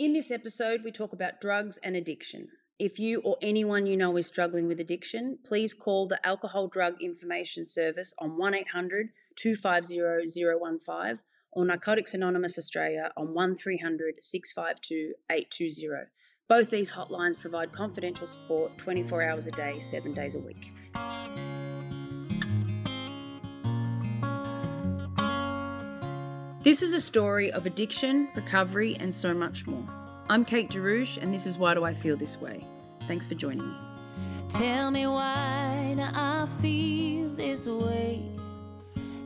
In this episode, we talk about drugs and addiction. If you or anyone you know is struggling with addiction, please call the Alcohol Drug Information Service on 1 800 250 015 or Narcotics Anonymous Australia on 1300 652 820. Both these hotlines provide confidential support 24 hours a day, 7 days a week. This is a story of addiction, recovery, and so much more. I'm Kate DeAraugo, and this is Why Do I Feel This Way? Thanks for joining me. Tell me why do I feel this way?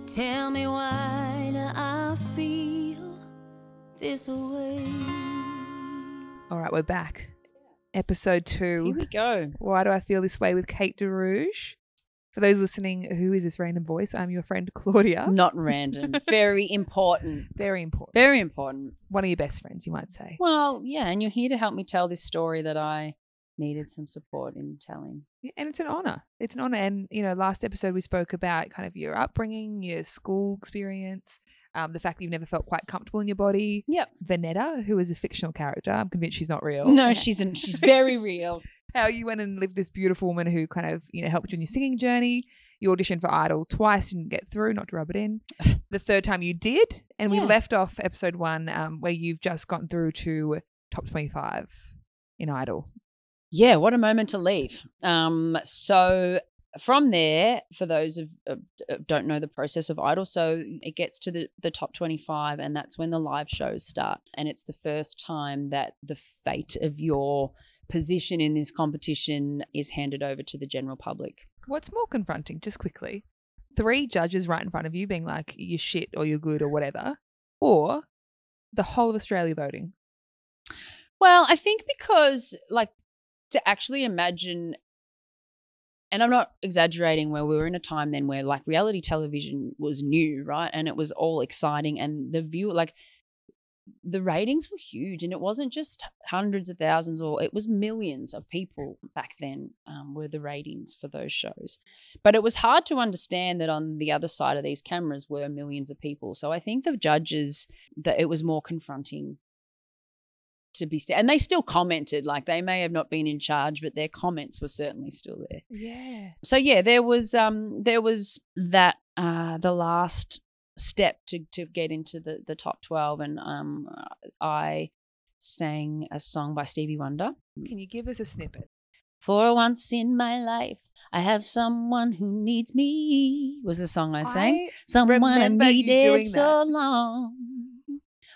Tell me why do I feel this way? All right, we're back. Episode two. Here we go. Why do I feel this way with Kate DeAraugo? For those listening, who is this random voice? I'm your friend Claudia. Not random. Very important. Very important. Very important. One of your best friends, you might say. Well, yeah, and you're here to help me tell this story that I needed some support in telling. Yeah, And it's an honor. It's an honor. And, you know, last episode we spoke about kind of your upbringing, your school experience, um, the fact that you've never felt quite comfortable in your body. Yep. Vanetta, who is a fictional character, I'm convinced she's not real. No, she's in, she's very real. How you went and lived this beautiful woman who kind of you know helped you in your singing journey. You auditioned for Idol twice, didn't get through. Not to rub it in. the third time you did, and we Yeah. left off episode one um, where you've just gotten through to top twenty-five in Idol. Yeah, what a moment to leave. Um, so from there, for those of don't know the process of Idol, so it gets to the the top twenty five, and that's when the live shows start, and it's the first time that the fate of your position in this competition is handed over to the general public. What's more confronting? Just quickly, three judges right in front of you being like you're shit or you're good or whatever, or the whole of Australia voting. Well, I think because like to actually imagine and I'm not exaggerating where we were in a time then where like reality television was new, right? And it was all exciting and the view like the ratings were huge and it wasn't just hundreds of thousands or it was millions of people back then um, were the ratings for those shows but it was hard to understand that on the other side of these cameras were millions of people so i think the judges that it was more confronting to be st- and they still commented like they may have not been in charge but their comments were certainly still there. Yeah. so yeah there was um there was that uh the last step to to get into the the top 12 and um i sang a song by stevie wonder. Can you give us a snippet? for once in my life i have someone who needs me was the song i sang. Someone I remember you needed doing so long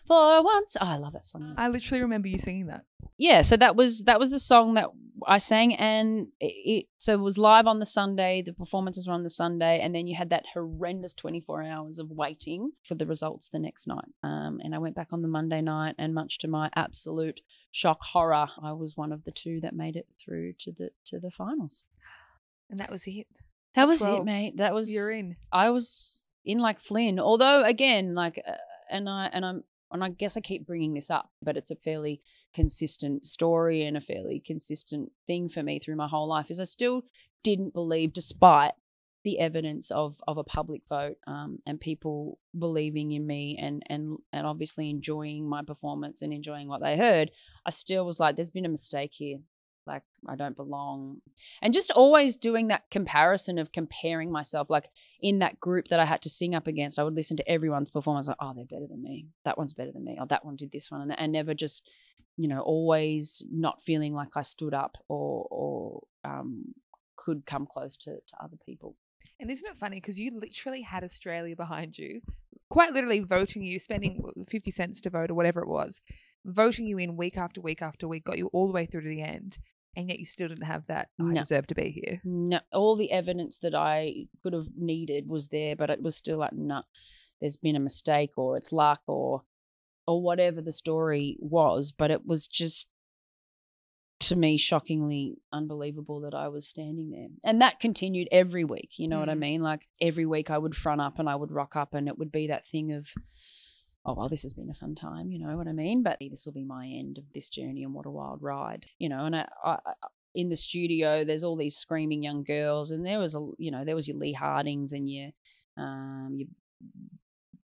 for once oh i love that song I literally remember you singing that. yeah so that was that was the song that i sang and it, it so it was live on the sunday the performances were on the sunday and then you had that horrendous 24 hours of waiting for the results the next night um, and i went back on the monday night and much to my absolute shock horror i was one of the two that made it through to the to the finals And that was it. that was 12. it mate that was You're in. I was in like Flynn. Although again, like, uh, and I and I'm and I guess I keep bringing this up, but it's a fairly consistent story and a fairly consistent thing for me through my whole life. Is I still didn't believe, despite the evidence of of a public vote um, and people believing in me and and and obviously enjoying my performance and enjoying what they heard. I still was like, there's been a mistake here. Like I don't belong, and just always doing that comparison of comparing myself. Like in that group that I had to sing up against, I would listen to everyone's performance, like, oh, they're better than me. That one's better than me. Oh, that one did this one, and, and never just, you know, always not feeling like I stood up or or um, could come close to to other people. And isn't it funny because you literally had Australia behind you, quite literally voting you, spending 50 cents to vote or whatever it was, voting you in week after week after week, got you all the way through to the end. And yet you still didn't have that. I No. deserve to be here. No, all the evidence that I could have needed was there, but it was still like, no, there's been a mistake or it's luck or or whatever the story was. But it was just to me shockingly unbelievable that I was standing there. And that continued every week. You know what I Mm. mean? Like every week I would front up and I would rock up and it would be that thing of oh well this has been a fun time you know what i mean but this will be my end of this journey and what a wild ride you know and I, I, in the studio there's all these screaming young girls and there was a you know there was your lee hardings and your um your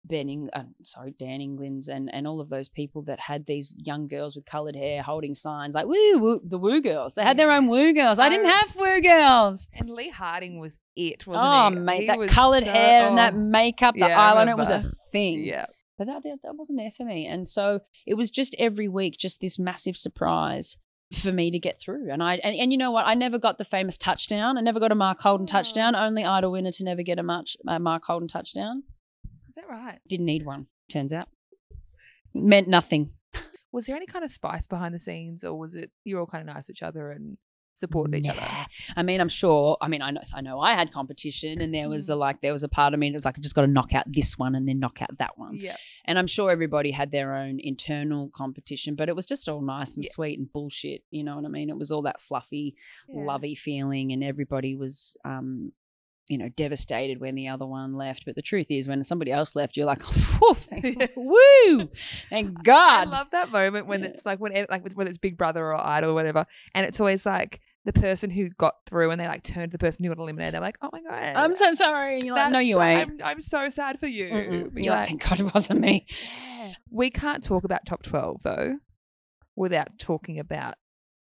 Ben, Eng- uh, sorry, Dan England's and and all of those people that had these young girls with coloured hair holding signs like woo, woo the woo girls. They had their own woo Yes, girls. I didn't have woo girls. And Lee Harding was it, wasn't Oh he? mate, He that was coloured so- hair and that oh, makeup, the Yeah, eyeliner, it was a thing. Yeah. But that that wasn't there for me, and so it was just every week, just this massive surprise for me to get through. And I and, and you know what? I never got the famous touchdown. I never got a Mark Holden Oh. touchdown. Only idol winner to never get a March, a Mark Holden touchdown. Is that right? Didn't need one. Turns out, meant nothing. Was there any kind of spice behind the scenes, or was it you're all kind of nice to each other and supported each other? I mean, I'm sure. I mean, I know. I know. I had competition, and there was a like. There was a part of me that was like, I've just got to knock out this one, and then knock out that one. Yeah. And I'm sure everybody had their own internal competition, but it was just all nice and Yeah. sweet and bullshit. You know what I mean? It was all that fluffy, Yeah. lovey feeling, and everybody was, um, you know, devastated when the other one left. But the truth is, when somebody else left, you're like, thank- woo, thank God. I love that moment when Yeah. it's like when like whether it's Big Brother or Idol or whatever, and it's always like the person who got through and they like turned to the person who got eliminated. They're like, oh my god, I'm so sorry. And you're like, no, you ain't. I'm, I'm so sad for you. But You're like, thank God it wasn't me. Yeah. We can't talk about top 12 though without talking about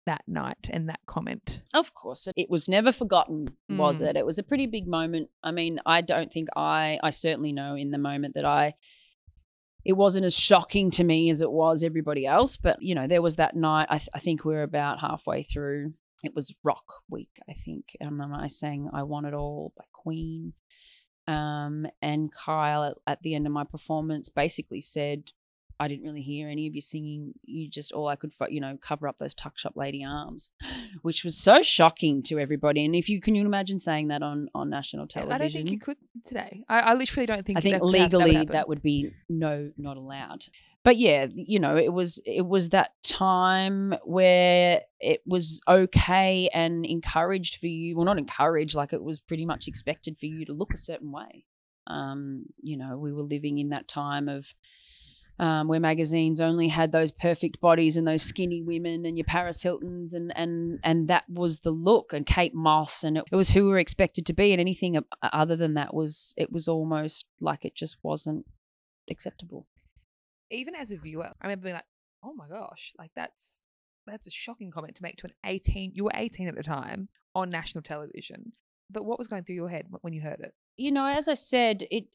that night and that comment. Of course, it was never forgotten, was Mm. it? It was a pretty big moment. I mean, I don't think I, I certainly know in the moment that I, it wasn't as shocking to me as it was everybody else. But you know, there was that night. I, th- I think we are about halfway through. It was Rock Week, I think, and I sang "I Want It All" by Queen. Um, and Kyle at, at the end of my performance basically said, I didn't really hear any of you singing. You just all I could, you know, cover up those tuck shop lady arms, which was so shocking to everybody. And if you can, you imagine saying that on on national television? I don't think you could today. I, I literally don't think I think that could that would legally that would be no, not allowed. But yeah, you know, it was it was that time where it was okay and encouraged for you. Well, not encouraged, like it was pretty much expected for you to look a certain way. Um, you know, we were living in that time of um, where magazines only had those perfect bodies and those skinny women and your Paris Hiltons and and and that was the look and Kate Moss and it, it was who we were expected to be and anything other than that was it was almost like it just wasn't acceptable. even as a viewer, I remember being like, "Oh my gosh, like that's that's a shocking comment to make to an 18. You were 18 at the time on national television. But what was going through your head when you heard it? You know, as I said, it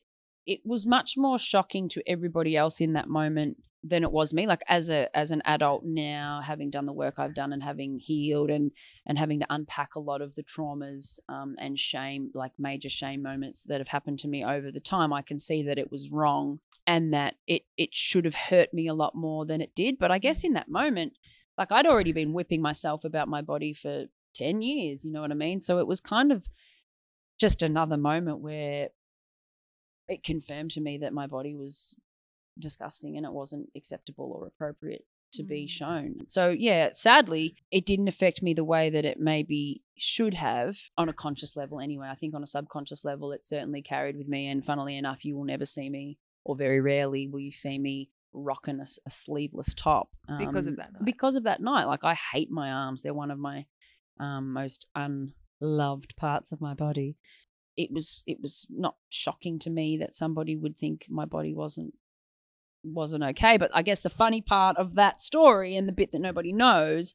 it was much more shocking to everybody else in that moment than it was me. Like as a as an adult now, having done the work I've done and having healed and and having to unpack a lot of the traumas um, and shame, like major shame moments that have happened to me over the time, I can see that it was wrong and that it it should have hurt me a lot more than it did. But I guess in that moment, like I'd already been whipping myself about my body for ten years. You know what I mean? So it was kind of just another moment where it confirmed to me that my body was disgusting and it wasn't acceptable or appropriate to be Mm. shown. So yeah, sadly, it didn't affect me the way that it maybe should have on a conscious level anyway. I think on a subconscious level it certainly carried with me and funnily enough you will never see me or very rarely will you see me rocking a sleeveless top Because of um, that night. Because of that night. Like I hate my arms. They're one of my um, most unloved parts of my body it was it was not shocking to me that somebody would think my body wasn't wasn't okay but i guess the funny part of that story and the bit that nobody knows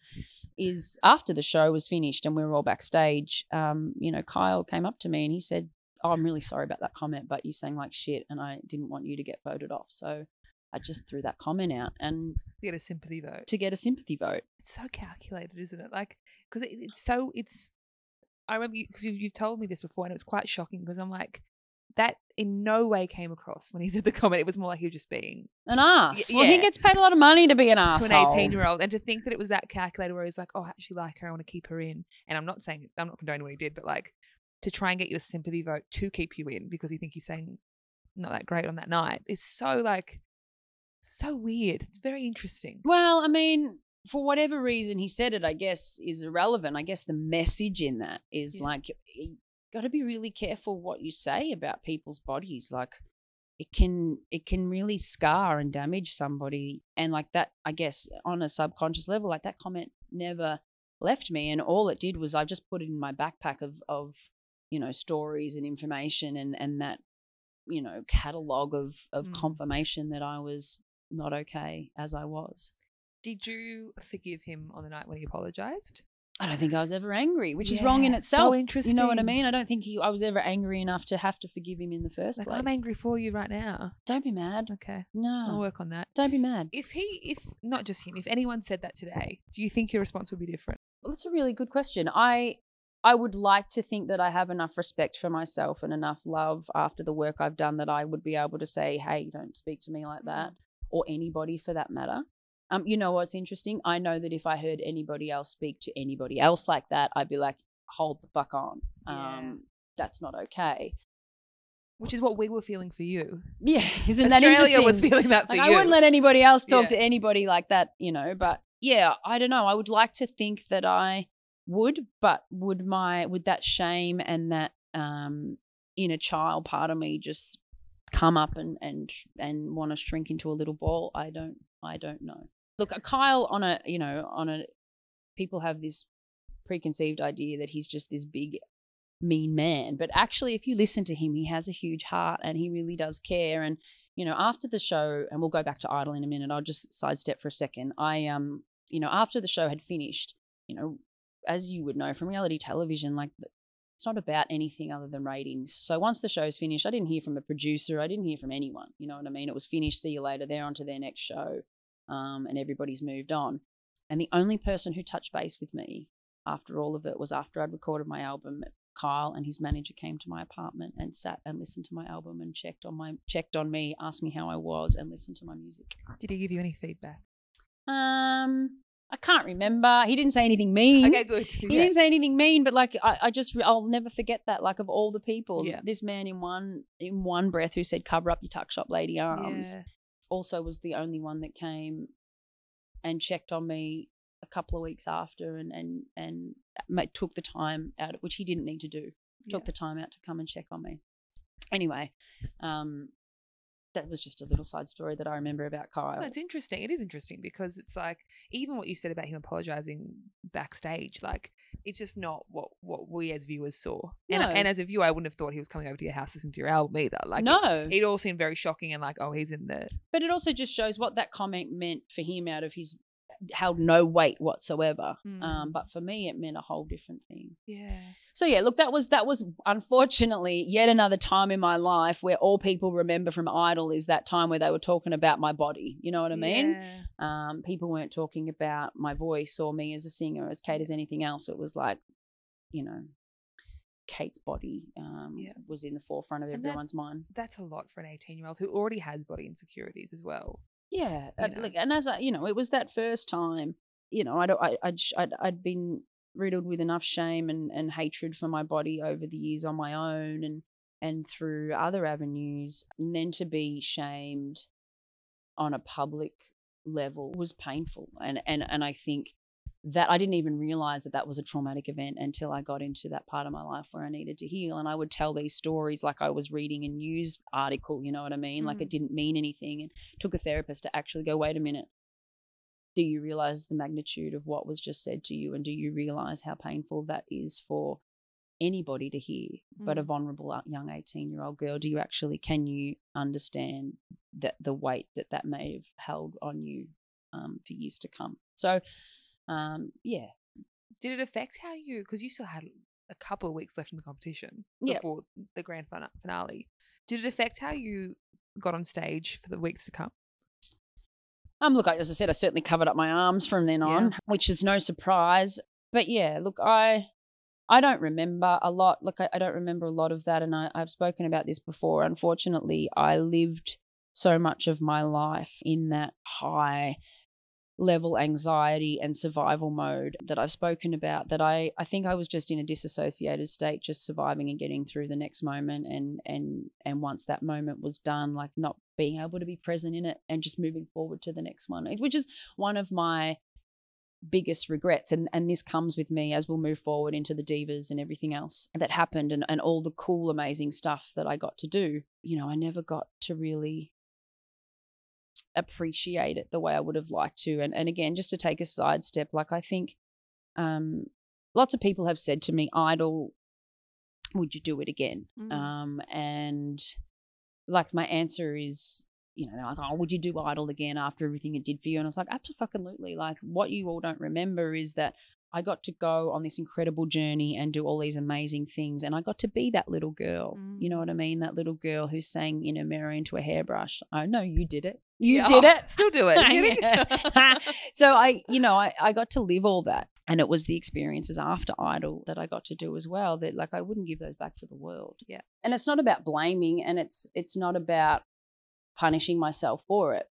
is after the show was finished and we were all backstage um you know kyle came up to me and he said oh i'm really sorry about that comment but you sang like shit and i didn't want you to get voted off so i just threw that comment out and To get a sympathy vote. to get a sympathy vote It's so calculated, isn't it? Like, because it, it's so, it's, I remember because you, you've, you've told me this before and it was quite shocking because I'm like, that in no way came across when he said the comment. It was more like he was just being an ass Y- well he gets paid a lot of money to be an ass to an 18 year old and to think that it was that calculated where he's like, oh, I actually like her. I want to keep her in. And I'm not saying, I'm not condoning what he did, but like to try and get you a sympathy vote to keep you in because you think he's saying not that great on that night is so like, so weird. It's very interesting. Well, I mean, for whatever reason he said it, I guess is irrelevant. I guess the message in that is Yeah. like you got to be really careful what you say about people's bodies. Like it can it can really scar and damage somebody, and like that, I guess on a subconscious level, like that comment never left me, and all it did was I just put it in my backpack of of you know stories and information, and and that you know, catalog of of Mm. confirmation that I was not okay as I was. Did you forgive him on the night when he apologized? I don't think I was ever angry, which is wrong in Yeah, so itself. You know what I mean? I don't think he, I was ever angry enough to have to forgive him in the first Like place. I'm angry for you right now. Don't be mad. Okay, No. I'll work on that. don't be mad. If he, if not just him, if anyone said that today, do you think your response would be different? Well, that's a really good question. I I would like to think that I have enough respect for myself and enough love after the work I've done that I would be able to say, "Hey, don't speak to me like that," mm-hmm. or anybody for that matter. Um, you know what's interesting? I know that if I heard anybody else speak to anybody else like that, I'd be like, "Hold the fuck on." Yeah. Um, that's not okay. Which is what we were feeling for you. Yeah, isn't that interesting? Australia was feeling that for like, you. I wouldn't let anybody else talk Yeah. to anybody like that, you know. But yeah, I don't know. I would like to think that I would, but would my would that shame and that um inner child part of me just come up and and and want to shrink into a little ball? I don't. I don't know. Look, Kyle on a you know on a people have this preconceived idea that he's just this big mean man but actually if you listen to him he has a huge heart and he really does care and you know after the show and we'll go back to idol in a minute i'll just sidestep for a second i um you know after the show had finished you know as you would know from reality television like it's not about anything other than ratings. So once the show's finished i didn't hear from a producer i didn't hear from anyone you know what i mean? It was finished see you later they're on to their next show um, and everybody's moved on and the only person who touched base with me after all of it was after i'd recorded my album Kyle and his manager came to my apartment and sat and listened to my album and checked on my checked on me, asked me how I was, and listened to my music. Did he give you any feedback? Um, I can't remember. He didn't say anything mean. Okay, good. He didn't say anything mean, but like I, I just I'll never forget that. Like of all the people, Yeah. this man in one in one breath who said cover up your tuck shop lady arms Yeah. Also was the only one that came and checked on me a couple of weeks after and and and took the time out which he didn't need to do took Yeah. the time out to come and check on me anyway um that was just a little side story that i remember about kyle No, it's interesting. It is interesting because it's like even what you said about him apologizing backstage, like it's just not what what we as viewers saw. And uh, No. and as a viewer, I wouldn't have thought he was coming over to your house listening to your album either. Like it- no it, all seemed very shocking and like, oh, he's in the but it also just shows what that comment meant for him out of his held no weight whatsoever um Mm. but for me it meant a whole different thing yeah. So yeah, look, that was that was unfortunately yet another time in my life where all people remember from Idol is that time where they were talking about my body. You know what I mean? Yeah. Um, people weren't talking about my voice or me as a singer, as Kate as anything else. It was like, you know, Kate's body um, Yeah. was in the forefront of that's- everyone's mind. That's a lot for an 18 year old who already has body insecurities as well. Yeah, you uh, know. look, and as I, you know, it was that first time. You know, I don't, I, I'd, I'd, I'd been riddled with enough shame and, and hatred for my body over the years on my own and and through other avenues, and then to be shamed on a public level was painful, and and and I think that I didn't even realize that that was a traumatic event until I got into that part of my life where I needed to heal. And I would tell these stories like I was reading a news article, you know what I mean? Like Mm. it didn't mean anything. And took a therapist to actually go, wait a minute. Do you realize the magnitude of what was just said to you? And do you realize how painful that is for anybody to hear, but a Mm. vulnerable uh, young 18 year old girl? Do you actually, can you understand that the weight that that may have held on you um, for years to come? So, um, yeah, Did it affect how you, because you still had a couple of weeks left in the competition Yep. before the grand finale, did it affect how you got on stage for the weeks to come? Um, look, I- as I said, I certainly covered up my arms from then Yeah. on, which is no surprise. But yeah, look, I I don't remember a lot. Look, I, I don't remember a lot of that, and I, I've spoken about this before. Unfortunately, I lived so much of my life in that high level anxiety and survival mode that I've spoken about that I, I think I was just in a disassociated state just surviving and getting through the next moment and and and once that moment was done like not being able to be present in it and just moving forward to the next one which is one of my biggest regrets and and this comes with me as we'll move forward into the divas and everything else that happened and, and all the cool amazing stuff that I got to do. You know I never got to really appreciate it the way I would have liked to. And and again, just to take a sidestep, like I think um lots of people have said to me, Idol, would you do it again? Mm. Um and like my answer is, you know, they're like, oh, would you do Idol again after everything it did for you? And I was like, absolutely. Like, what you all don't remember is that I got to go on this incredible journey and do all these amazing things. And I got to be that little girl. You know Mm. what I mean? That little girl who sang in a mirror into a hairbrush. I know you did it. You Yeah. did it. Still do it. Are you kidding? So I, you know, I, I got to live all that. And it was the experiences after Idol that I got to do as well that like I wouldn't give those back for the world. Yeah. And it's not about blaming and it's it's not about punishing myself for it.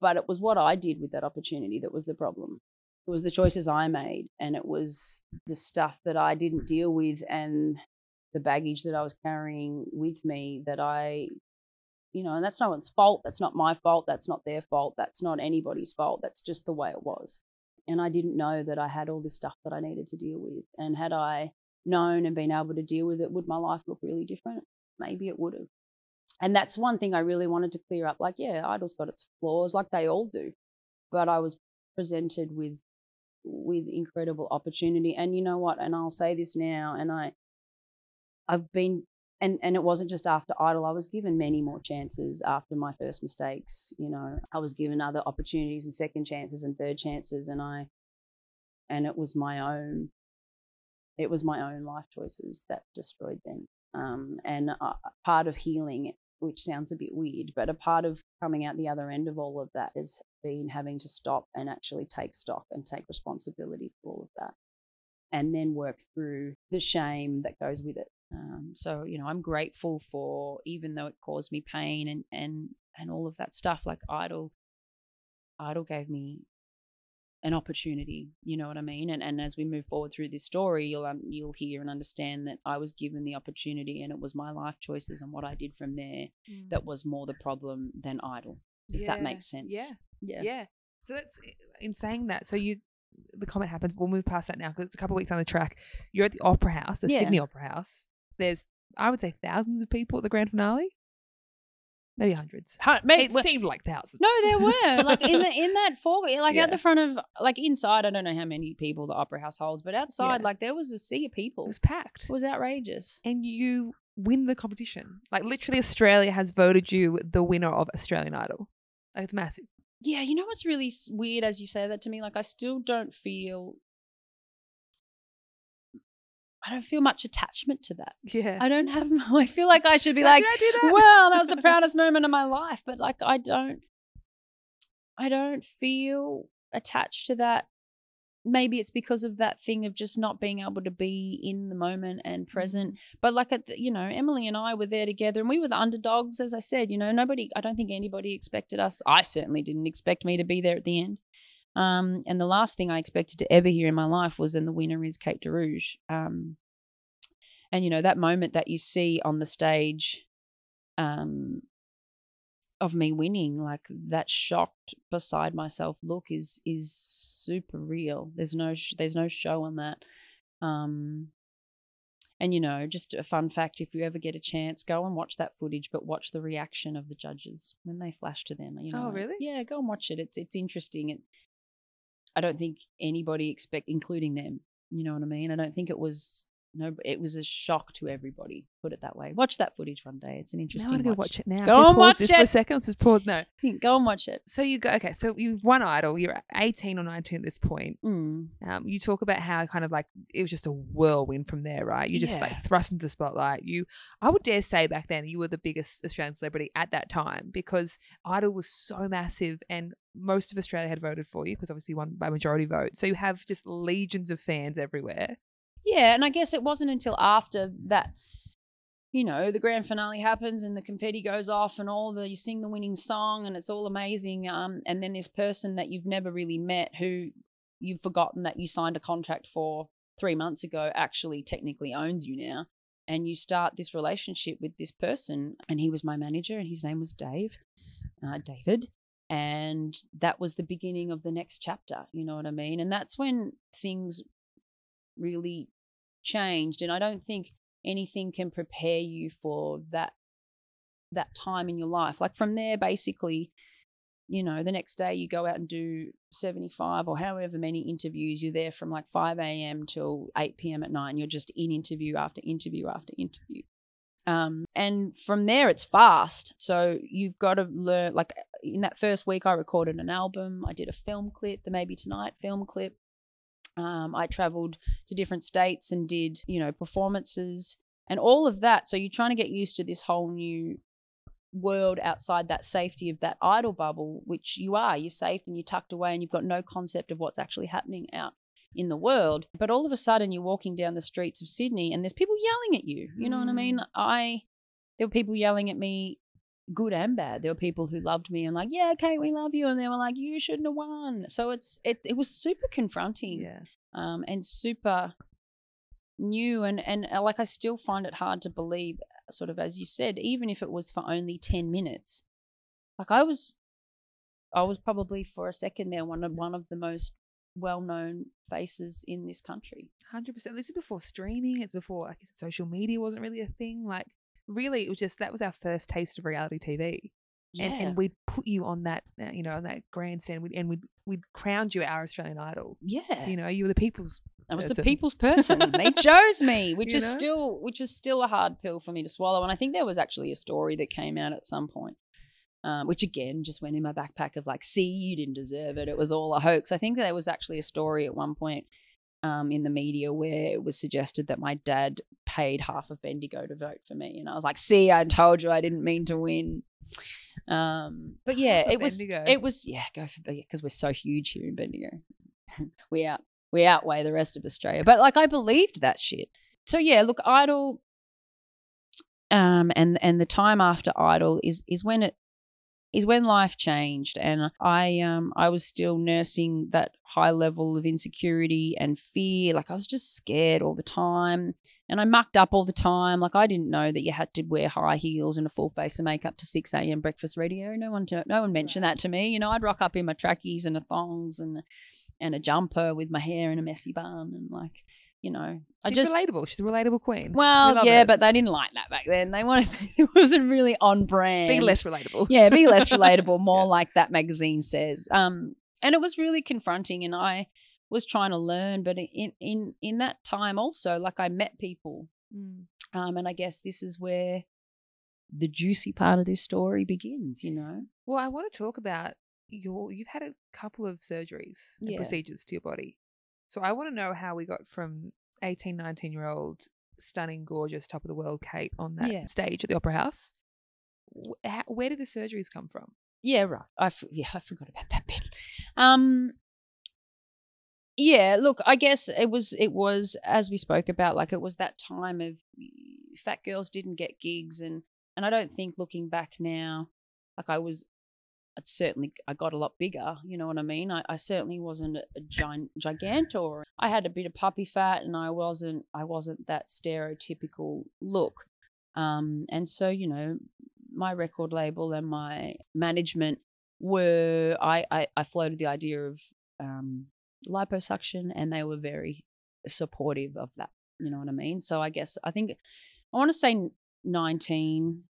But it was what I did with that opportunity that was the problem. It was the choices I made and it was the stuff that I didn't deal with and the baggage that I was carrying with me that I you know, and that's no one's fault. That's not my fault. That's not their fault. That's not anybody's fault. That's just the way it was. And I didn't know that I had all this stuff that I needed to deal with. And had I known and been able to deal with it, would my life look really different? Maybe it would have. And that's one thing I really wanted to clear up. Like, yeah, Idol's got its flaws, like they all do. But I was presented with with incredible opportunity. And you know what? And I'll say this now, and I I've been and and it wasn't just after idol i was given many more chances after my first mistakes you know. I was given other opportunities and second chances and third chances and i and it was my own it was my own life choices that destroyed them. Um, and part of healing which sounds a bit weird but a part of coming out the other end of all of that has been having to stop and actually take stock and take responsibility for all of that and then work through the shame that goes with it um, so you know, I'm grateful for even though it caused me pain and and and all of that stuff. Like Idol, Idol gave me an opportunity. You know what I mean? And and as we move forward through this story, you'll un- you'll hear and understand that I was given the opportunity, and it was my life choices and what I did from there that was more the problem than Idol. If that makes sense. Yeah. Yeah. Yeah. So that's in saying that. So you, the comment happened. We'll move past that now because it's a couple of weeks on the track. You're at the Opera House, the Yeah. Sydney Opera House. There's, I would say, thousands of people at the grand finale. Maybe hundreds. Hu- mate, It well- seemed like thousands. No, there were like in the in that four like Yeah. at the front of like inside. I don't know how many people the opera house holds, but outside, Yeah. like there was a sea of people. it was packed. It was outrageous. and you win the competition. Like literally, Australia has voted you the winner of Australian Idol. Like it's massive. Yeah, you know what's really weird as you say that to me? Like I still don't feel. I don't feel much attachment to that. Yeah. I don't have. I feel like I should be How like, did I do that? well, that was the proudest moment of my life. But like, I don't. I don't feel attached to that. Maybe it's because of that thing of just not being able to be in the moment and present. Mm. But like, at the, you know, Emily and I were there together, and we were the underdogs. As I said, you know, nobody. I don't think anybody expected us. I certainly didn't expect me to be there at the end. Um, and the last thing I expected to ever hear in my life was, and the winner is Kate DeAraugo. Um, and you know that moment that you see on the stage, um, of me winning, like that shocked beside myself look is is super real. There's no sh- there's no show on that. Um, and you know, just a fun fact: if you ever get a chance, go and watch that footage, but watch the reaction of the judges when they flash to them. You know, Oh, really? Yeah, go and watch it. It's it's interesting. It, I don't think anybody expect, including them. You know what I mean? I don't think it was no. It was a shock to everybody. Put it that way. Watch that footage one day. It's an Now I interesting. want to go watch. watch it now. Go and watch this for a it. second. Let's just pause. No. Go and watch it. So you go. Okay. So you've won Idol. You're 18 or 19 at this point. Mm. Um, you talk about how kind of like it was just a whirlwind from there, right? You just Yeah. like thrust into the spotlight. You, I would dare say back then you were the biggest Australian celebrity at that time because Idol was so massive and most of Australia had voted for you because obviously you won by majority vote. So you have just legions of fans everywhere. Yeah, and I guess it wasn't until after that, you know, the grand finale happens and the confetti goes off and all the you sing the winning song and it's all amazing. Um, and then this person that you've never really met who you've forgotten that you signed a contract for three months ago actually technically owns you now. And you start this relationship with this person, and he was my manager, and his name was Dave, uh, David. And that was the beginning of the next chapter. You know what I mean? And that's when things really changed and i don't think anything can prepare you for that that time in your life like from there basically you know the next day you go out and do 75 or however many interviews you're there from like 5 a.m till 8 p.m at night and you're just in interview after interview after interview Um, and from there, it's fast. So you've got to learn. Like in that first week, I recorded an album. I did a film clip, the Maybe Tonight film clip. Um, I traveled to different states and did, you know, performances and all of that. So you're trying to get used to this whole new world outside that safety of that idol bubble, which you are. You're safe and you're tucked away and you've got no concept of what's actually happening out in the world. But all of a sudden you're walking down the streets of Sydney and there's people yelling at you. You know what I mean? I there were people yelling at me good and bad. There were people who loved me and like, yeah, okay, we love you. And they were like, you shouldn't have won. So it's it it was super confronting Yeah. um, and super new and and uh, like I still find it hard to believe sort of as you said even if it was for only 10 minutes like I was I was probably for a second there one of one of the most well-known faces in this country Hundred percent. This is before streaming. It's before, like you said, social media wasn't really a thing. Like, really, it was just that was our first taste of reality TV, and and we'd put you on that, uh, you know, on that grandstand, we'd, and we'd we'd crowned you our Australian Idol. yeah You know, you were the people's. I was the people's person. they chose me, which You is know? still which is still a hard pill for me to swallow. And I think there was actually a story that came out at some point, um, which again just went in my backpack of like, see, you didn't deserve it. It was all a hoax. I think there was actually a story at one point um, in the media where it was suggested that my dad paid half of Bendigo to vote for me, and I was like, see, I told you I didn't mean to win. Um, but yeah, it was Bendigo. it was yeah, go for because we're so huge here in Bendigo. we out we outweigh the rest of Australia. But like I believed that shit. So yeah, look, Idol um and and the time after Idol is is when it is when life changed and I um I was still nursing that high level of insecurity and fear. Like I was just scared all the time. And I mucked up all the time. Like I didn't know that you had to wear high heels and a full face of makeup to six AM breakfast radio. No one to, no one mentioned that to me. You know, I'd rock up in my trackies and a thongs and and a jumper with my hair in a messy bun and like, you know, I She's just relatable. She's a relatable queen. Well, love yeah, it. but they didn't like that back then. They wanted it wasn't really on brand. be less relatable. yeah, be less relatable, more Yeah. like that magazine says. Um, and it was really confronting, and I was trying to learn, but in in in that time also, like I met people, Mm. um, and I guess this is where the juicy part of this story begins. You know, Well, I want to talk about your. You've had a couple of surgeries and Yeah. procedures to your body, so I want to know how we got from 18, 19 year old stunning, gorgeous, top of the world Kate on that Yeah. stage at the Opera House. How- Where did the surgeries come from? Yeah, right. I f- yeah, I forgot about that bit. Um yeah, look, I guess it was it was as we spoke about like it was that time of fat girls didn't get gigs and and I don't think looking back now like I was I'd certainly I got a lot bigger, you know what I mean? I, I certainly wasn't a, a giant gigantor. I had a bit of puppy fat and I wasn't I wasn't that stereotypical look. Um and so, you know, my record label and my management were I, I, I floated the idea of um, liposuction and they were very supportive of that. You know what I mean? So I guess I think I want to say 19.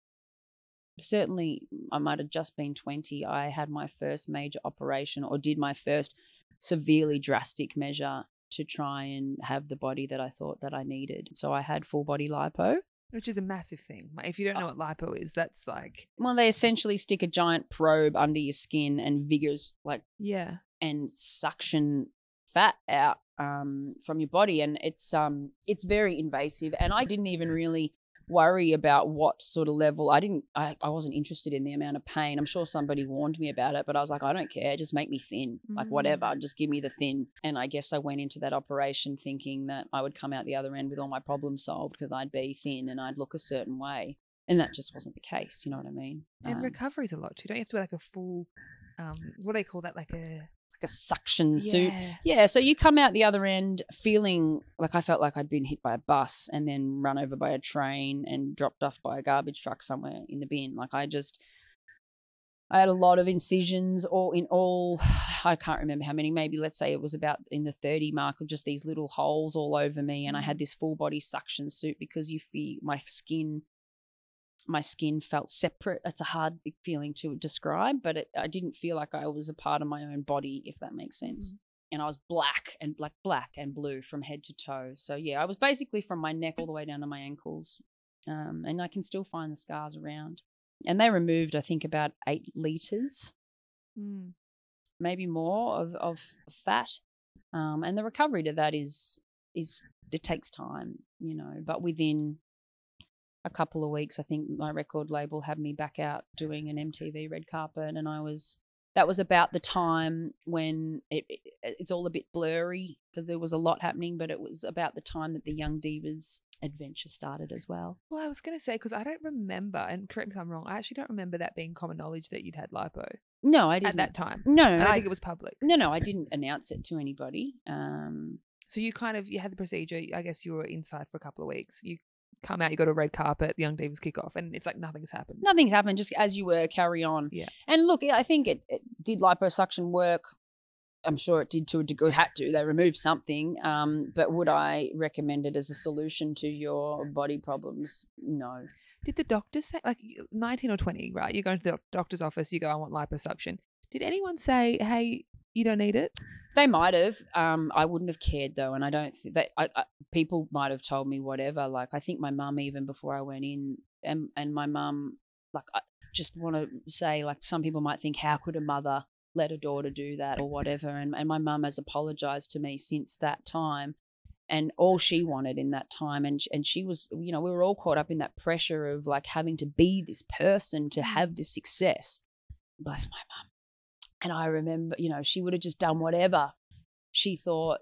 Certainly, I might have just been 20. I had my first major operation or did my first severely drastic measure to try and have the body that I thought that I needed. So I had full body lipo. Which is a massive thing. If you don't know what lipo is, that's like Well, they essentially stick a giant probe under your skin and vigors like yeah, and suction fat out um, from your body, and it's um it's very invasive. And I didn't even really worry about what sort of level. I didn't. I, I wasn't interested in the amount of pain. I'm sure somebody warned me about it, but I was like, I don't care. Just make me thin, like whatever. Just give me the thin. And I guess I went into that operation thinking that I would come out the other end with all my problems solved because I'd be thin and I'd look a certain way. And that just wasn't the case. You know what I mean? and Um, recovery's a lot too. Don't you have to wear like a full, um, what do they call that? Like a like a suction suit. Yeah. Yeah, so you come out the other end feeling like I felt like I'd been hit by a bus and then run over by a train and dropped off by a garbage truck somewhere in the bin. Like I just I had a lot of incisions all in all I can't remember how many, maybe let's say it was about in the 30 mark of just these little holes all over me and I had mm. this full body suction suit because you feel my skin my skin felt separate. It's a hard feeling to describe, but it, I didn't feel like I was a part of my own body, if that makes sense. And I was black and black, black and blue from head to toe. So yeah, I was basically from my neck all the way down to my ankles. um, and I can still find the scars around. And they removed, I think, about eight liters, Mm. maybe more of of fat, um, and the recovery to that is is it takes time, you know. But within a couple of weeks, I think my record label had me back out doing an MTV red carpet, and I was that was about the time when it, it it's all a bit blurry because there was a lot happening, but it was about the time that the Young Divas adventure started as well. Well, I was going to say because I don't remember, and correct me if I'm wrong. I actually don't remember that being common knowledge that you'd had lipo No, I didn't. at that time. no, no, I no, I, think it was public. no, no, I didn't announce it to anybody. Um, So you kind of you had the procedure. I guess you were inside for a couple of weeks. You come out, you got a red carpet, the Young Divas kick off, and it's like nothing's happened. nothing's happened. Just as you were, carry on. Yeah. And look, I think it, it did liposuction work. I'm sure it did to a degree. It had to. They removed something. Um, but would I recommend it as a solution to your body problems? No. Did the doctor say like 19 or 20, right? You go into the doctor's office, you go, I want liposuction. Did anyone say, hey, you don't need it? They might have. Um, I wouldn't have cared though, and I don't think that I, I, people might have told me whatever. Like I think my mum even before I went in, and and my mum, like I just want to say, like some people might think, how could a mother let a daughter do that or whatever? And and my mum has apologized to me since that time, and all she wanted in that time, and and she was, you know, we were all caught up in that pressure of like having to be this person to have this success. Bless my mum. And I remember, you know, she would have just done whatever she thought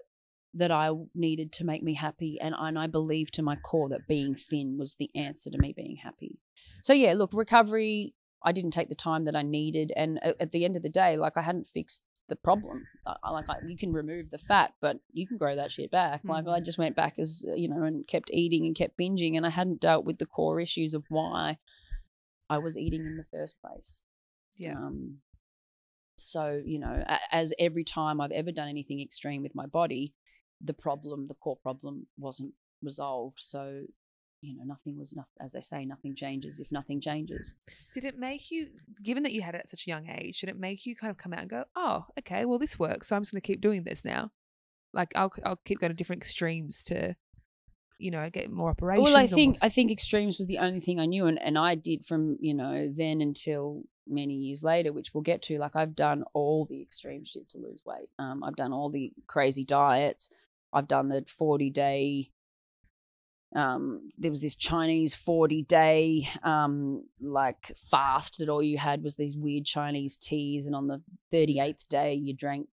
that I needed to make me happy. And, and I believed to my core that being thin was the answer to me being happy. So, yeah, look, recovery, I didn't take the time that I needed. And at, at the end of the day, like I hadn't fixed the problem. I, I- like I, you can remove the fat, but you can grow that shit back. Like I Mhm. just went back as, uh, you know, and kept eating and kept binging. And I hadn't dealt with the core issues of why I was eating in the first place. Yeah. Um, so, you know, as every time I've ever done anything extreme with my body, the problem, the core problem wasn't resolved. So, you know, nothing was enough. As they say, nothing changes if nothing changes. Did it make you, given that you had it at such a young age, did it make you kind of come out and go, oh, okay, well, this works. So I'm just going to keep doing this now? Like, I'll, I'll keep going to different extremes to, you know, get more operations. Well, I think almost. I think extremes was the only thing I knew, and, and I did from you know then until many years later, which we'll get to. Like I've done all the extreme shit to lose weight. Um, I've done all the crazy diets. I've done the forty day. Um, there was this Chinese forty day um like fast that all you had was these weird Chinese teas, and on the thirty eighth day you drank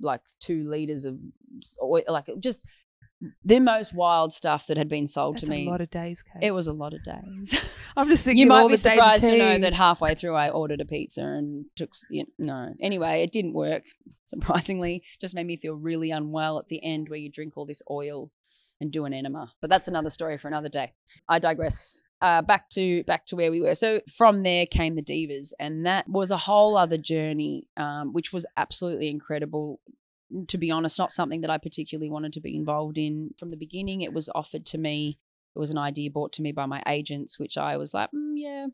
like two liters of oil, like just the most wild stuff that had been sold That's to me. a lot of days, Kate. It was a lot of days. I'm just thinking you might all be the surprised to know that halfway through I ordered a pizza and took you no. Anyway, it didn't work. Surprisingly, just made me feel really unwell at the end where you drink all this oil and do an enema. But that's another story for another day. I digress. Uh, back to back to where we were. So from there came the divas, and that was a whole other journey, um, which was absolutely incredible to be honest, not something that I particularly wanted to be involved in from the beginning. It was offered to me. It was an idea brought to me by my agents, which I was like, mm, yeah,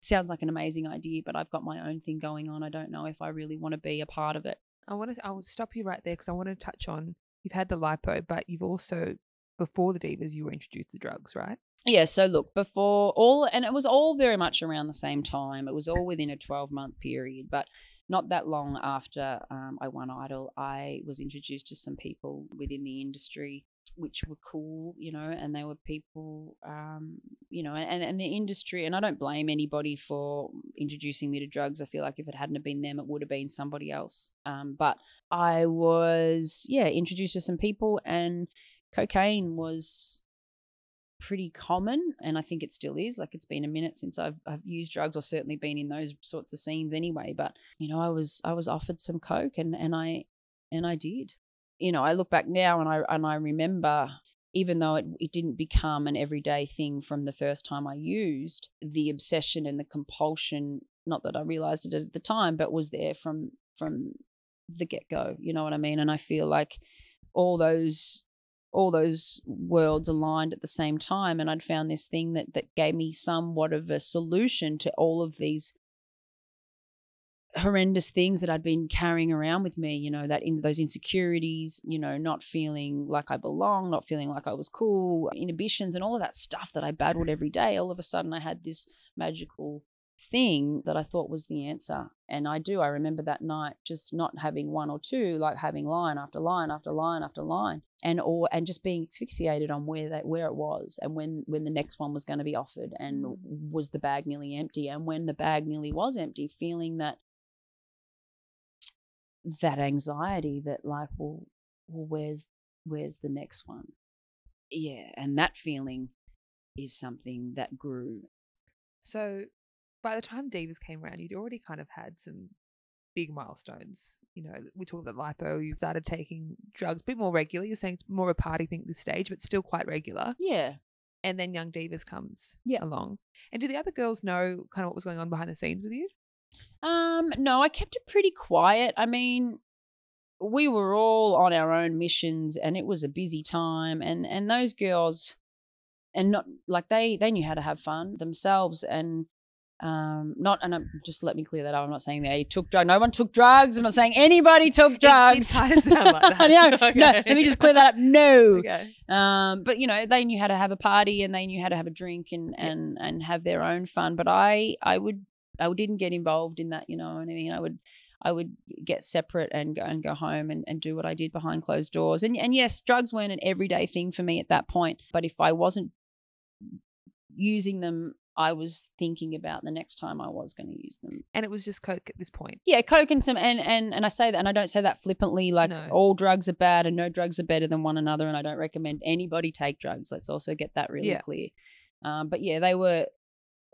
sounds like an amazing idea, but I've got my own thing going on. I don't know if I really want to be a part of it. I want to. I will stop you right there because I want to touch on. You've had the lipo, but you've also before the divas, you were introduced to drugs, right? Yeah, so look, before all, and it was all very much around the same time. It was all within a 12 month period, but not that long after um, I won Idol, I was introduced to some people within the industry which were cool, you know, and they were people, um, you know, and, and the industry, and I don't blame anybody for introducing me to drugs. I feel like if it hadn't have been them, it would have been somebody else. Um, but I was, yeah, introduced to some people, and cocaine was pretty common and I think it still is like it's been a minute since I've I've used drugs or certainly been in those sorts of scenes anyway but you know I was I was offered some coke and and I and I did. You know I look back now and I and I remember even though it, it didn't become an everyday thing from the first time I used the obsession and the compulsion not that I realized it at the time but was there from from the get-go you know what I mean? And I feel like all those all those worlds aligned at the same time and i'd found this thing that that gave me somewhat of a solution to all of these horrendous things that I'd been carrying around with me, you know, that in those insecurities, you know, not feeling like I belong, not feeling like I was cool, inhibitions and all of that stuff that I battled every day. All of a sudden I had this magical thing that I thought was the answer. And I do. I remember that night just not having one or two, like having line after line after line after line. And or and just being asphyxiated on where that where it was and when when the next one was going to be offered and mm. was the bag nearly empty and when the bag nearly was empty, feeling that that anxiety that like well, well where's where's the next one yeah and that feeling is something that grew So by the time Divas came around, you'd already kind of had some big milestones. You know, we talked about lipo, you've started taking drugs a bit more regularly. You're saying it's more of a party thing at this stage, but still quite regular. yeah And then Young Divas comes Yeah. along. And do the other girls know kind of what was going on behind the scenes with you? um no i kept it pretty quiet i mean we were all on our own missions and it was a busy time and and those girls and not like they they knew how to have fun themselves and um not and I'm, just let me clear that up i'm not saying they took drugs no one took drugs i'm not saying anybody took drugs It did kind of sound like that. no, no, let me just clear that up. No. Okay. Um, but you know, they knew how to have a party and they knew how to have a drink and and and have their own fun. But I I would I didn't get involved in that. You know what I mean? I would I would get separate and go and go home and, and do what I did behind closed doors. And and yes, drugs weren't an everyday thing for me at that point. But if I wasn't using them, I was thinking about the next time I was going to use them. And it was just coke at this point. Yeah, coke and some and and and I say that and I don't say that flippantly like No. all drugs are bad and no drugs are better than one another and I don't recommend anybody take drugs. Let's also get that really Yeah. clear. Um, but yeah, they were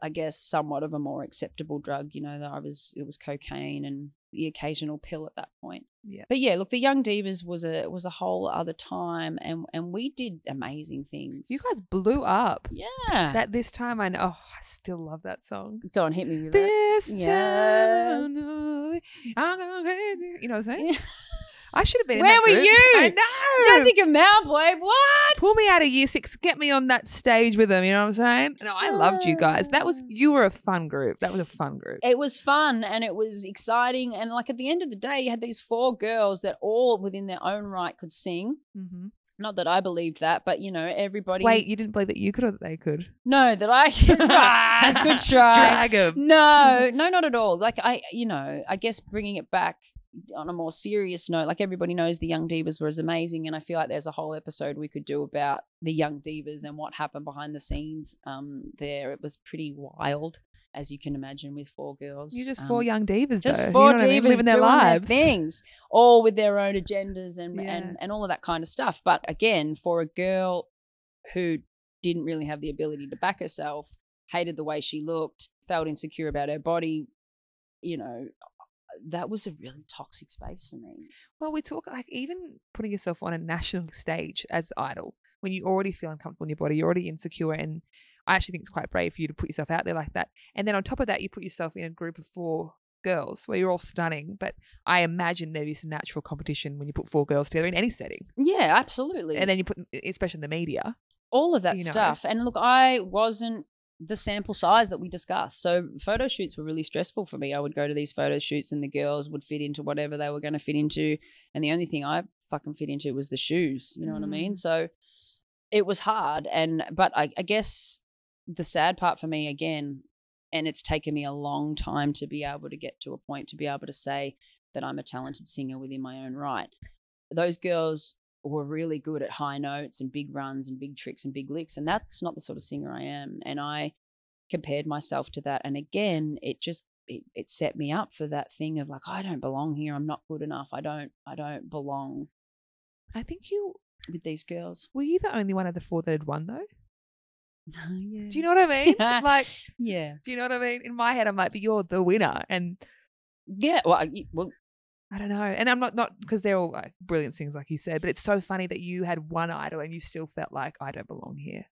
I guess somewhat of a more acceptable drug, you know, that I was it was cocaine and the occasional pill at that point. Yeah. But yeah, look, the Young Divas was a was a whole other time and and we did amazing things. You guys blew up. yeah. That this time I know. Oh, I still love that song. Go on, hit me with that. This time. I know I'm going crazy. You know what I'm saying? Yeah. I should have been. in Where were group. you? I know. Jessica Mauboy, what? Pull me out of year six. Get me on that stage with them. You know what I'm saying? No, I loved you guys. That was you were a fun group. That was a fun group. it was fun and it was exciting and like at the end of the day you had these four girls that all within their own right could sing Mm-hmm. not that i believed that but you know everybody Wait, you didn't believe that you could or that they could? no that i could. ah, good try Drag 'em. no no not at all like i you know i guess bringing it back on a more serious note like everybody knows the young divas was amazing and i feel like there's a whole episode we could do about the young divas and what happened behind the scenes um there it was pretty wild as you can imagine with four girls You're just Um, four young divas, just though. You four know what I mean? divas living their doing lives. their things, all with their own agendas and, Yeah. and and all of that kind of stuff. But again, for a girl who didn't really have the ability to back herself, hated the way she looked, felt insecure about her body, you know, that was a really toxic space for me. Well, we talk like even putting yourself on a national stage as idol when you already feel uncomfortable in your body, you're already insecure, and I actually think it's quite brave for you to put yourself out there like that. And then on top of that, you put yourself in a group of four girls where you're all stunning. But I imagine there'd be some natural competition when you put four girls together in any setting, Yeah, absolutely. and then you put, especially in the media. all of that you know. stuff. And look, I wasn't the sample size that we discussed. So photo shoots were really stressful for me. I would go to these photo shoots and the girls would fit into whatever they were going to fit into. And the only thing I fucking fit into was the shoes. You know what I mean? Mm. So it was hard. And, but I, I guess the sad part for me again, and it's taken me a long time to be able to get to a point to be able to say that I'm a talented singer within my own right. Those girls were really good at high notes and big runs and big tricks and big licks. And that's not the sort of singer I am. And I compared myself to that. And again, it just it, it set me up for that thing of like, I don't belong here. I'm not good enough. I don't I don't belong I think you with these girls. were you the only one of the four that had won though. yeah. Do you know what I mean? like, Yeah. do you know what I mean? In my head, I'm like, but you're the winner, and Yeah. Well, I- well I don't know. And I'm not not because they're all like brilliant things, like you said. But it's so funny that you had one idol and you still felt like I don't belong here.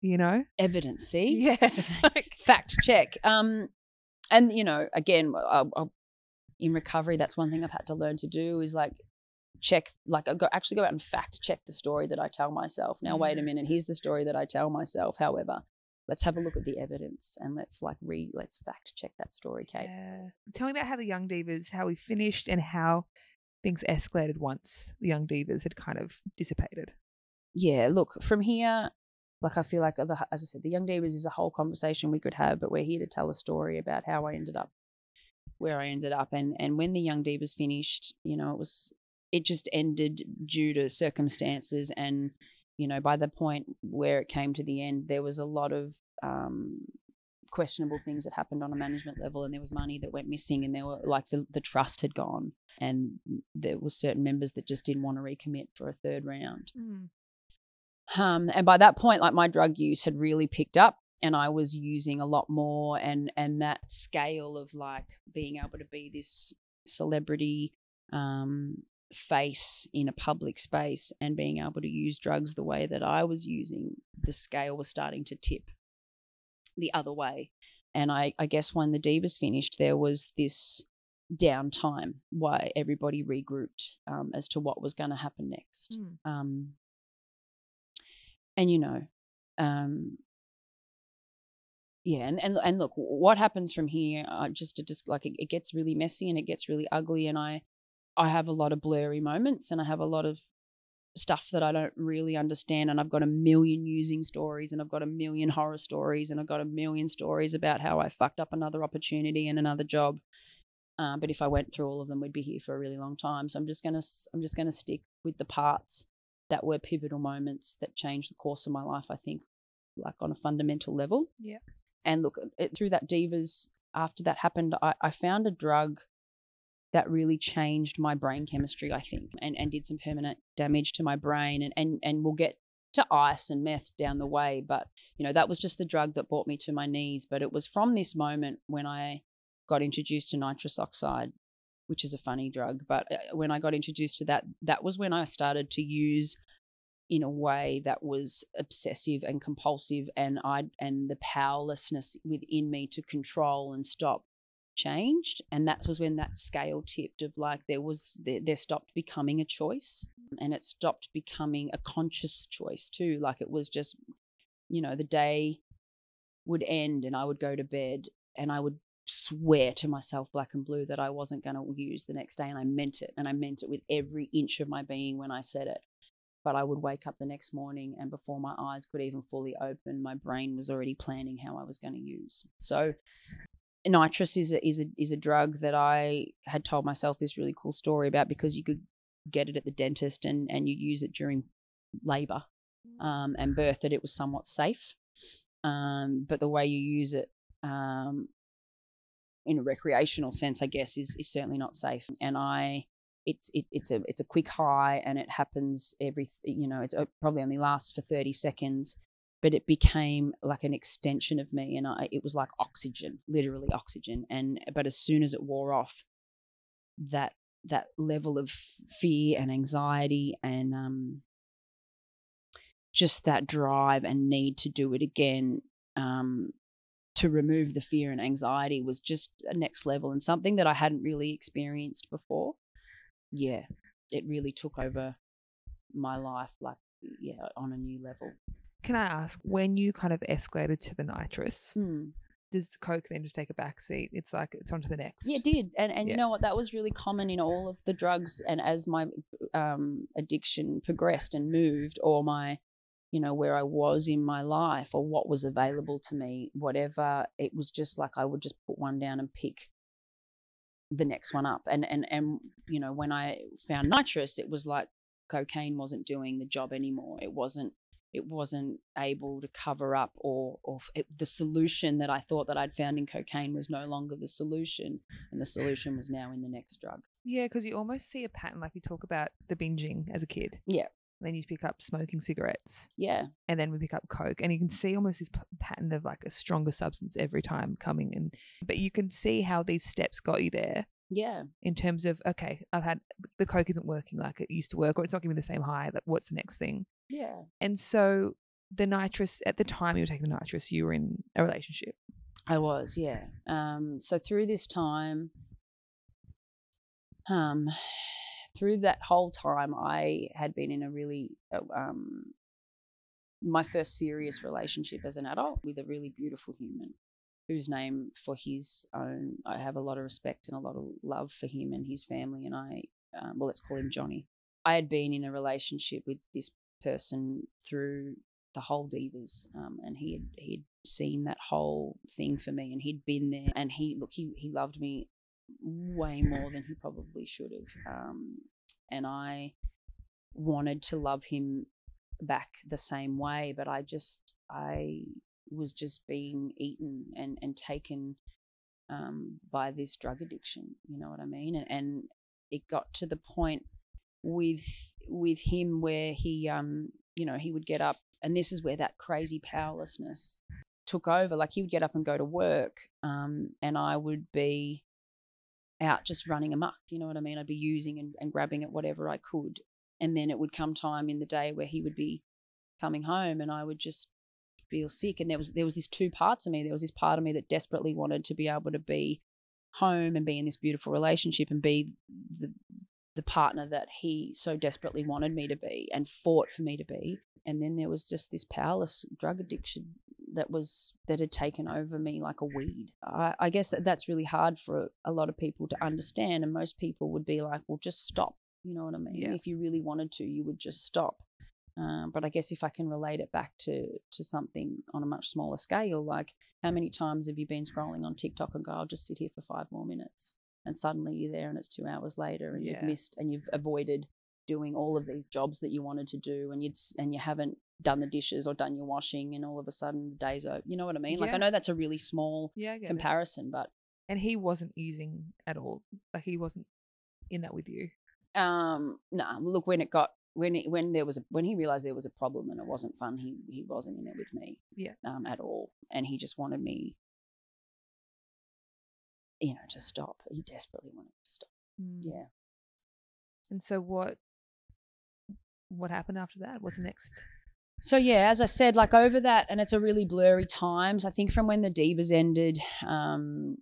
You know? evidence, see? Yes. fact check. Um, and you know, again, I, I, in recovery, that's one thing I've had to learn to do is like check, like I go actually go out and fact check the story that I tell myself. Now, wait a Mm. minute, here's the story that I tell myself. However, let's have a look at the evidence and let's like re let's fact check that story, Kate. Yeah. Tell me about how the Young Divas, how we finished, and how things escalated once the Young Divas had kind of dissipated. Yeah, look, from here, like I feel like, the, as I said, the Young Divas is a whole conversation we could have, but we're here to tell a story about how I ended up where I ended up. And and when the Young Divas finished, you know, it was it just ended due to circumstances and you know by the point where it came to the end there was a lot of um, questionable things that happened on a management level and there was money that went missing and there were like the, the trust had gone and there were certain members that just didn't want to recommit for a third round Mm. Um, and by that point like my drug use had really picked up and I was using a lot more and and that scale of like being able to be this celebrity um, face in a public space and being able to use drugs the way that I was using, the scale was starting to tip the other way. And I, I guess when the Divas finished, there was this downtime why everybody regrouped um, as to what was going to happen next. Mm. Um, and you know, um, yeah, and, and and look, what happens from here? Uh, just to just like it, it gets really messy and it gets really ugly, and I I have a lot of blurry moments and I have a lot of stuff that I don't really understand. And I've got a million using stories and I've got a million horror stories and I've got a million stories about how I fucked up another opportunity and another job. Uh, but if I went through all of them, we'd be here for a really long time. So I'm just gonna I'm just gonna stick with the parts that were pivotal moments that changed the course of my life. I think, like on a fundamental level. Yeah. And look, it, through that divas, after that happened, I, I found a drug that really changed my brain chemistry, I think, and, and did some permanent damage to my brain. And, and, and we'll get to ice and meth down the way. But, you know, that was just the drug that brought me to my knees. But it was from this moment when I got introduced to nitrous oxide, which is a funny drug. But uh, when I got introduced to that, that was when I started to use in a way that was obsessive and compulsive and I and the powerlessness within me to control and stop changed and that was when that scale tipped of like there was there, stopped becoming a choice and it stopped becoming a conscious choice too. Like it was just you know the day would end and i would go to bed and i would swear to myself black and blue that i wasn't going to use the next day and i meant it and i meant it with every inch of my being when i said it. But i would wake up the next morning and before my eyes could even fully open my brain was already planning how i was going to use. So nitrous is a, is a is a drug that I had told myself this really cool story about because you could get it at the dentist and and you use it during labor um, and birth that it was somewhat safe. Um, but the way you use it um, in a recreational sense I guess is is certainly not safe. And I it's it, it's a it's a quick high and it happens every you know it's it probably only lasts for 30 seconds but it became like an extension of me and I, it was like oxygen literally oxygen and but as soon as it wore off that that level of fear and anxiety and um just that drive and need to do it again um to remove the fear and anxiety was just a next level and something that I hadn't really experienced before. Yeah it really took over my life like yeah on a new level Can I ask when you kind of escalated to the nitrous? Hmm. Does coke then just take a back seat? It's like it's on to the next. Yeah, it did. And and Yeah. you know what? That was really common in all of the drugs. And as my um, addiction progressed and moved, or my, you know, where I was in my life, or what was available to me, whatever, it was just like I would just put one down and pick the next one up. And and and you know, when I found nitrous, it was like cocaine wasn't doing the job anymore. It wasn't it wasn't able to cover up or or it, the solution that I thought that I'd found in cocaine was no longer the solution and the solution was now in the next drug. Yeah, because you almost see a pattern like we talk about the binging as a kid. Yeah. Then you pick up smoking cigarettes, Yeah. and then we pick up coke, and you can see almost this p- pattern of like a stronger substance every time coming in. But you can see how these steps got you there Yeah. in terms of okay, I've had the coke isn't working like it used to work, or it's not giving me the same high. Like, what's the next thing? Yeah. And so the nitrous at the time you were taking the nitrous, you were in a relationship. I was, yeah. Um, so through this time, um, through that whole time, I had been in a really uh, um, my first serious relationship as an adult with a really beautiful human whose name for his own I have a lot of respect and a lot of love for him and his family and I um, well let's call him Johnny. I had been in a relationship with this person through the whole divas um, and he had he'd seen that whole thing for me and he'd been there and he look he, he loved me way more than he probably should have um, and I wanted to love him back the same way but I just I was just being eaten and and taken um, by this drug addiction you know what I mean? And, and it got to the point with with him where he um you know he would get up and this is where that crazy powerlessness took over like he would get up and go to work um and I would be out just running amok you know what I mean? I'd be using and, and grabbing at whatever I could and then it would come time in the day where he would be coming home and I would just feel sick and there was there was this two parts of me. There was this part of me that desperately wanted to be able to be home and be in this beautiful relationship and be the the partner that he so desperately wanted me to be and fought for me to be. And then there was just this powerless drug addiction that was that had taken over me like a weed. I, I guess that that's really hard for a lot of people to understand and most people would be like well just stop. You know what i mean? Yeah. if you really wanted to you would just stop um, but I guess if I can relate it back to to something on a much smaller scale, like how many times have you been scrolling on TikTok and go, "I'll just sit here for five more minutes," and suddenly you're there and it's two hours later, and Yeah. you've missed and you've avoided doing all of these jobs that you wanted to do, and you'd and you haven't done the dishes or done your washing, and all of a sudden the day's over. You know what I mean? Like I know that's a really small Yeah, get it. comparison, but And he wasn't using at all. Like he wasn't in that with you. um no look when it got when it, when there was a when he realized there was a problem and it wasn't fun he he wasn't in it with me Yeah. um at all and he just wanted me you know to stop he desperately wanted to stop Mm. yeah And so what? What happened after that? What's the next? so yeah as i said like over that and it's a really blurry times i think from when the divas ended um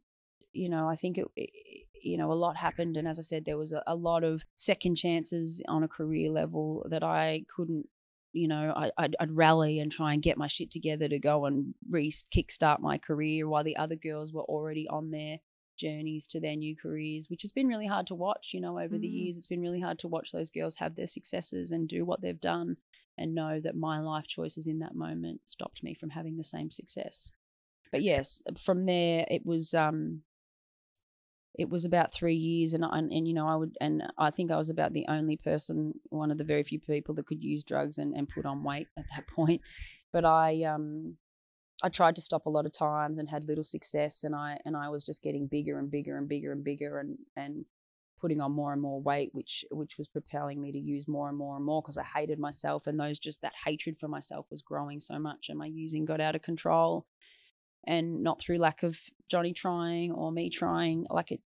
you know i think it, it you know a lot happened and as i said there was a, a lot of second chances on a career level that i couldn't you know I, I'd, I'd rally and try and get my shit together to go and re kickstart my career while the other girls were already on their journeys to their new careers which has been really hard to watch you know over the Mm. years it's been really hard to watch those girls have their successes and do what they've done and know that my life choices in that moment stopped me from having the same success. But yes, from there it was um it was about three years and, and and you know I would and I think I was about the only person one of the very few people that could use drugs and, and put on weight at that point. But I um I tried to stop a lot of times and had little success and I and I was just getting bigger and bigger and bigger and bigger and and putting on more and more weight which which was propelling me to use more and more and more because I hated myself and those just that hatred for myself was growing so much and my using got out of control and not through lack of Johnny trying or me trying like it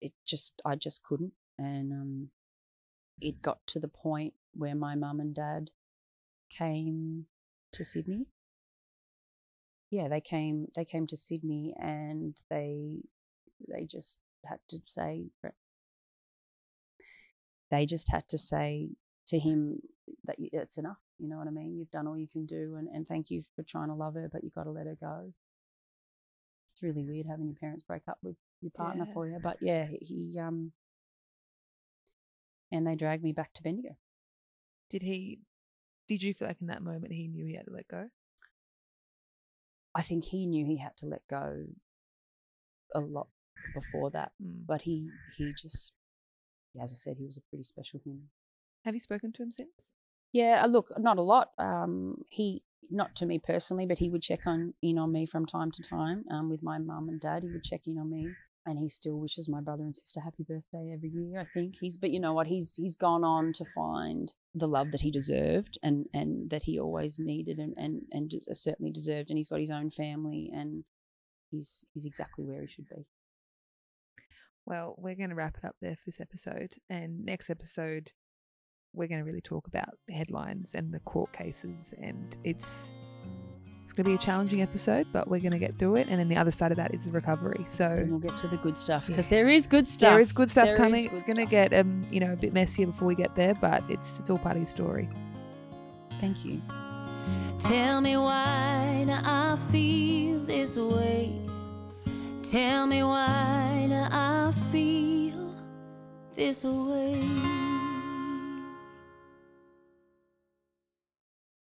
it just I just couldn't. And um it got to the point where my mum and dad came to Sydney. Yeah they came they came to Sydney and they they just had to say they just had to say to him that it's enough you know what I mean? You've done all you can do and, and thank you for trying to love her but you got to let her go it's really weird having your parents break up with your partner Yeah. for you but yeah he um and they dragged me back to Bendigo Did he? Did you feel like in that moment he knew he had to let go? I think he knew he had to let go a lot before that Mm. but he he just as I said he was a pretty special human Have you spoken to him since? Yeah, uh, look, not a lot. Um, he not to me personally, but he would check on in on me from time to time. Um, with my mum and dad, he would check in on me, and he still wishes my brother and sister happy birthday every year. I think he's, but you know what? He's he's gone on to find the love that he deserved and and that he always needed and and and certainly deserved. And he's got his own family, and he's he's exactly where he should be. Well, we're going to wrap it up there for this episode. And next episode, we're going to really talk about the headlines and the court cases. And it's it's going to be a challenging episode, but we're going to get through it. And then the other side of that is the recovery. So And we'll get to the good stuff because Yeah. there is good stuff. there is good stuff There coming. is It's going to get um you know a bit messier before we get there, but it's it's all part of your story. Thank you. Tell me why do I feel this way? Tell me why do I feel this way?